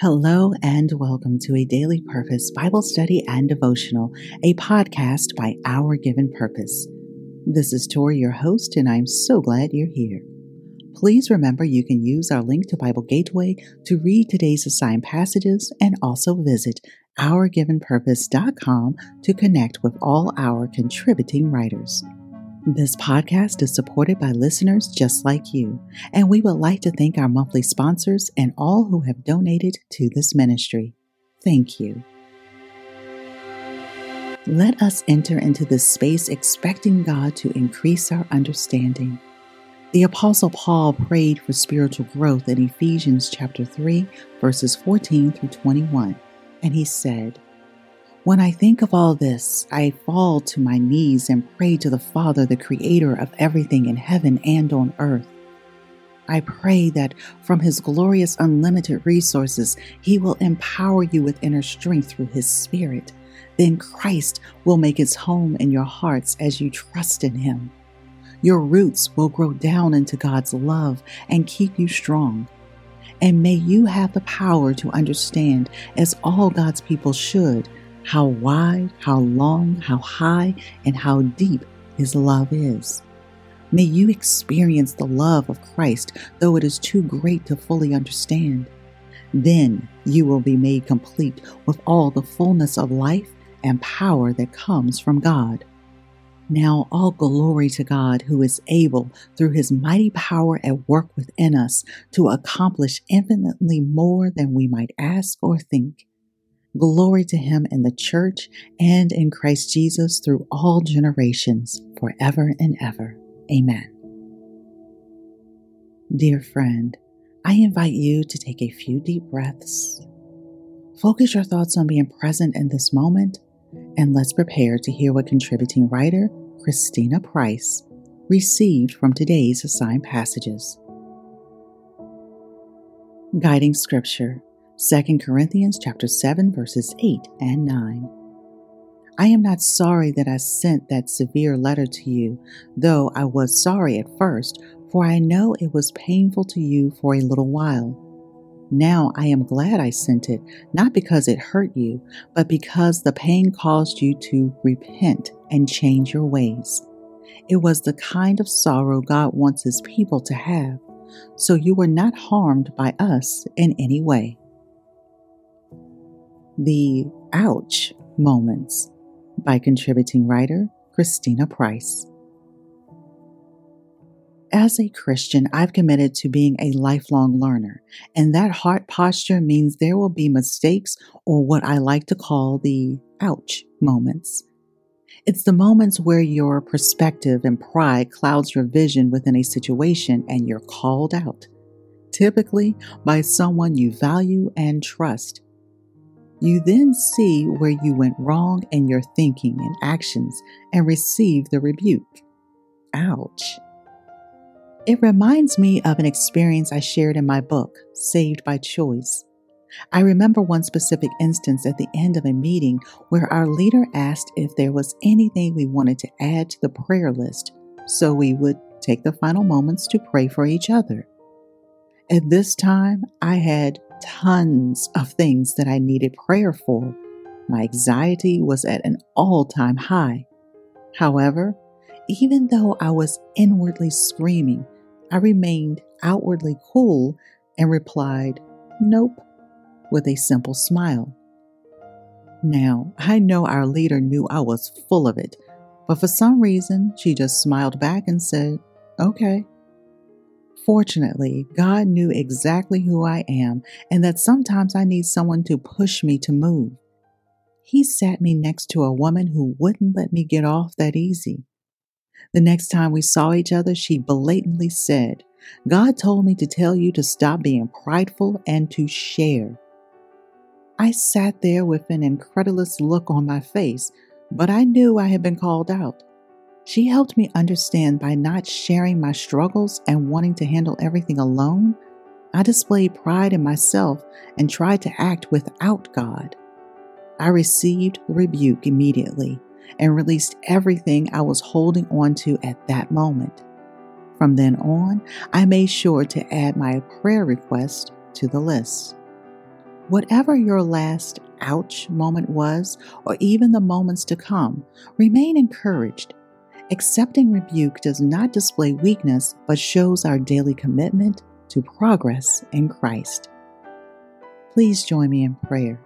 Hello and welcome to a Daily Purpose Bible Study and Devotional, a podcast by Our Given Purpose. This is Tori, your host, and I'm so glad you're here. Please remember you can use our link to Bible Gateway to read today's assigned passages and also visit ourgivenpurpose.com to connect with all our contributing writers. This podcast is supported by listeners just like you, and we would like to thank our monthly sponsors and all who have donated to this ministry. Thank you. Let us enter into this space expecting God to increase our understanding. The Apostle Paul prayed for spiritual growth in Ephesians chapter 3, verses 14 through 21, and he said, when I think of all this, I fall to my knees and pray to the Father, the Creator of everything in heaven and on earth. I pray that from His glorious, unlimited resources, He will empower you with inner strength through His Spirit. Then Christ will make His home in your hearts as you trust in Him. Your roots will grow down into God's love and keep you strong. And may you have the power to understand, as all God's people should, how wide, how long, how high, and how deep His love is. May you experience the love of Christ, though it is too great to fully understand. Then you will be made complete with all the fullness of life and power that comes from God. Now, all glory to God who is able, through his mighty power at work within us, to accomplish infinitely more than we might ask or think. Glory to him in the church and in Christ Jesus through all generations, forever and ever. Amen. Dear friend, I invite you to take a few deep breaths. Focus your thoughts on being present in this moment, and let's prepare to hear what contributing writer Christina Price received from today's assigned passages. Guiding Scripture 2 Corinthians chapter 7 verses 8 and 9. I am not sorry that I sent that severe letter to you, though I was sorry at first, for I know it was painful to you for a little while. Now I am glad I sent it, not because it hurt you, but because the pain caused you to repent and change your ways. It was the kind of sorrow God wants His people to have, so you were not harmed by us in any way the ouch moments by contributing writer Christina Price. As a Christian, I've committed to being a lifelong learner, and that heart posture means there will be mistakes or what I like to call the ouch moments. It's the moments where your perspective and pride clouds your vision within a situation and you're called out, typically by someone you value and trust. You then see where you went wrong in your thinking and actions and receive the rebuke. Ouch. It reminds me of an experience I shared in my book, Saved by Choice. I remember one specific instance at the end of a meeting where our leader asked if there was anything we wanted to add to the prayer list so we would take the final moments to pray for each other. At this time, I had tons of things that I needed prayer for. My anxiety was at an all time high. However, even though I was inwardly screaming, I remained outwardly cool and replied, Nope, with a simple smile. Now, I know our leader knew I was full of it, but for some reason, she just smiled back and said, Okay. Fortunately, God knew exactly who I am and that sometimes I need someone to push me to move. He sat me next to a woman who wouldn't let me get off that easy. The next time we saw each other, she blatantly said, God told me to tell you to stop being prideful and to share. I sat there with an incredulous look on my face, but I knew I had been called out. She helped me understand by not sharing my struggles and wanting to handle everything alone, I displayed pride in myself and tried to act without God. I received the rebuke immediately and released everything I was holding on to at that moment. From then on, I made sure to add my prayer request to the list. Whatever your last ouch moment was, or even the moments to come, remain encouraged. Accepting rebuke does not display weakness, but shows our daily commitment to progress in Christ. Please join me in prayer.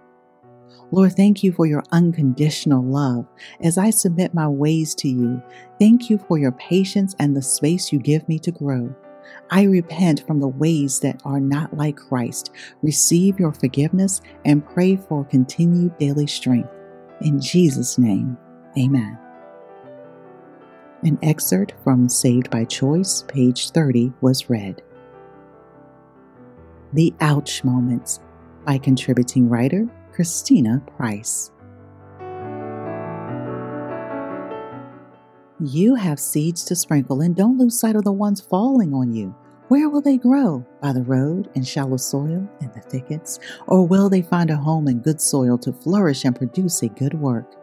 Lord, thank you for your unconditional love. As I submit my ways to you, thank you for your patience and the space you give me to grow. I repent from the ways that are not like Christ, receive your forgiveness, and pray for continued daily strength. In Jesus' name, amen. An excerpt from Saved by Choice, page 30, was read. The Ouch Moments by contributing writer Christina Price. You have seeds to sprinkle and don't lose sight of the ones falling on you. Where will they grow? By the road, in shallow soil, in the thickets? Or will they find a home in good soil to flourish and produce a good work?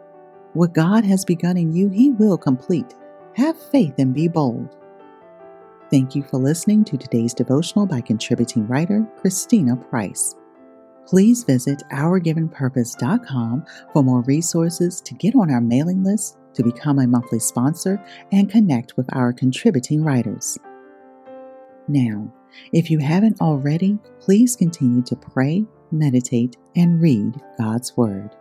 What God has begun in you, He will complete. Have faith and be bold. Thank you for listening to today's devotional by contributing writer Christina Price. Please visit OurGivenPurpose.com for more resources to get on our mailing list to become a monthly sponsor and connect with our contributing writers. Now, if you haven't already, please continue to pray, meditate, and read God's Word.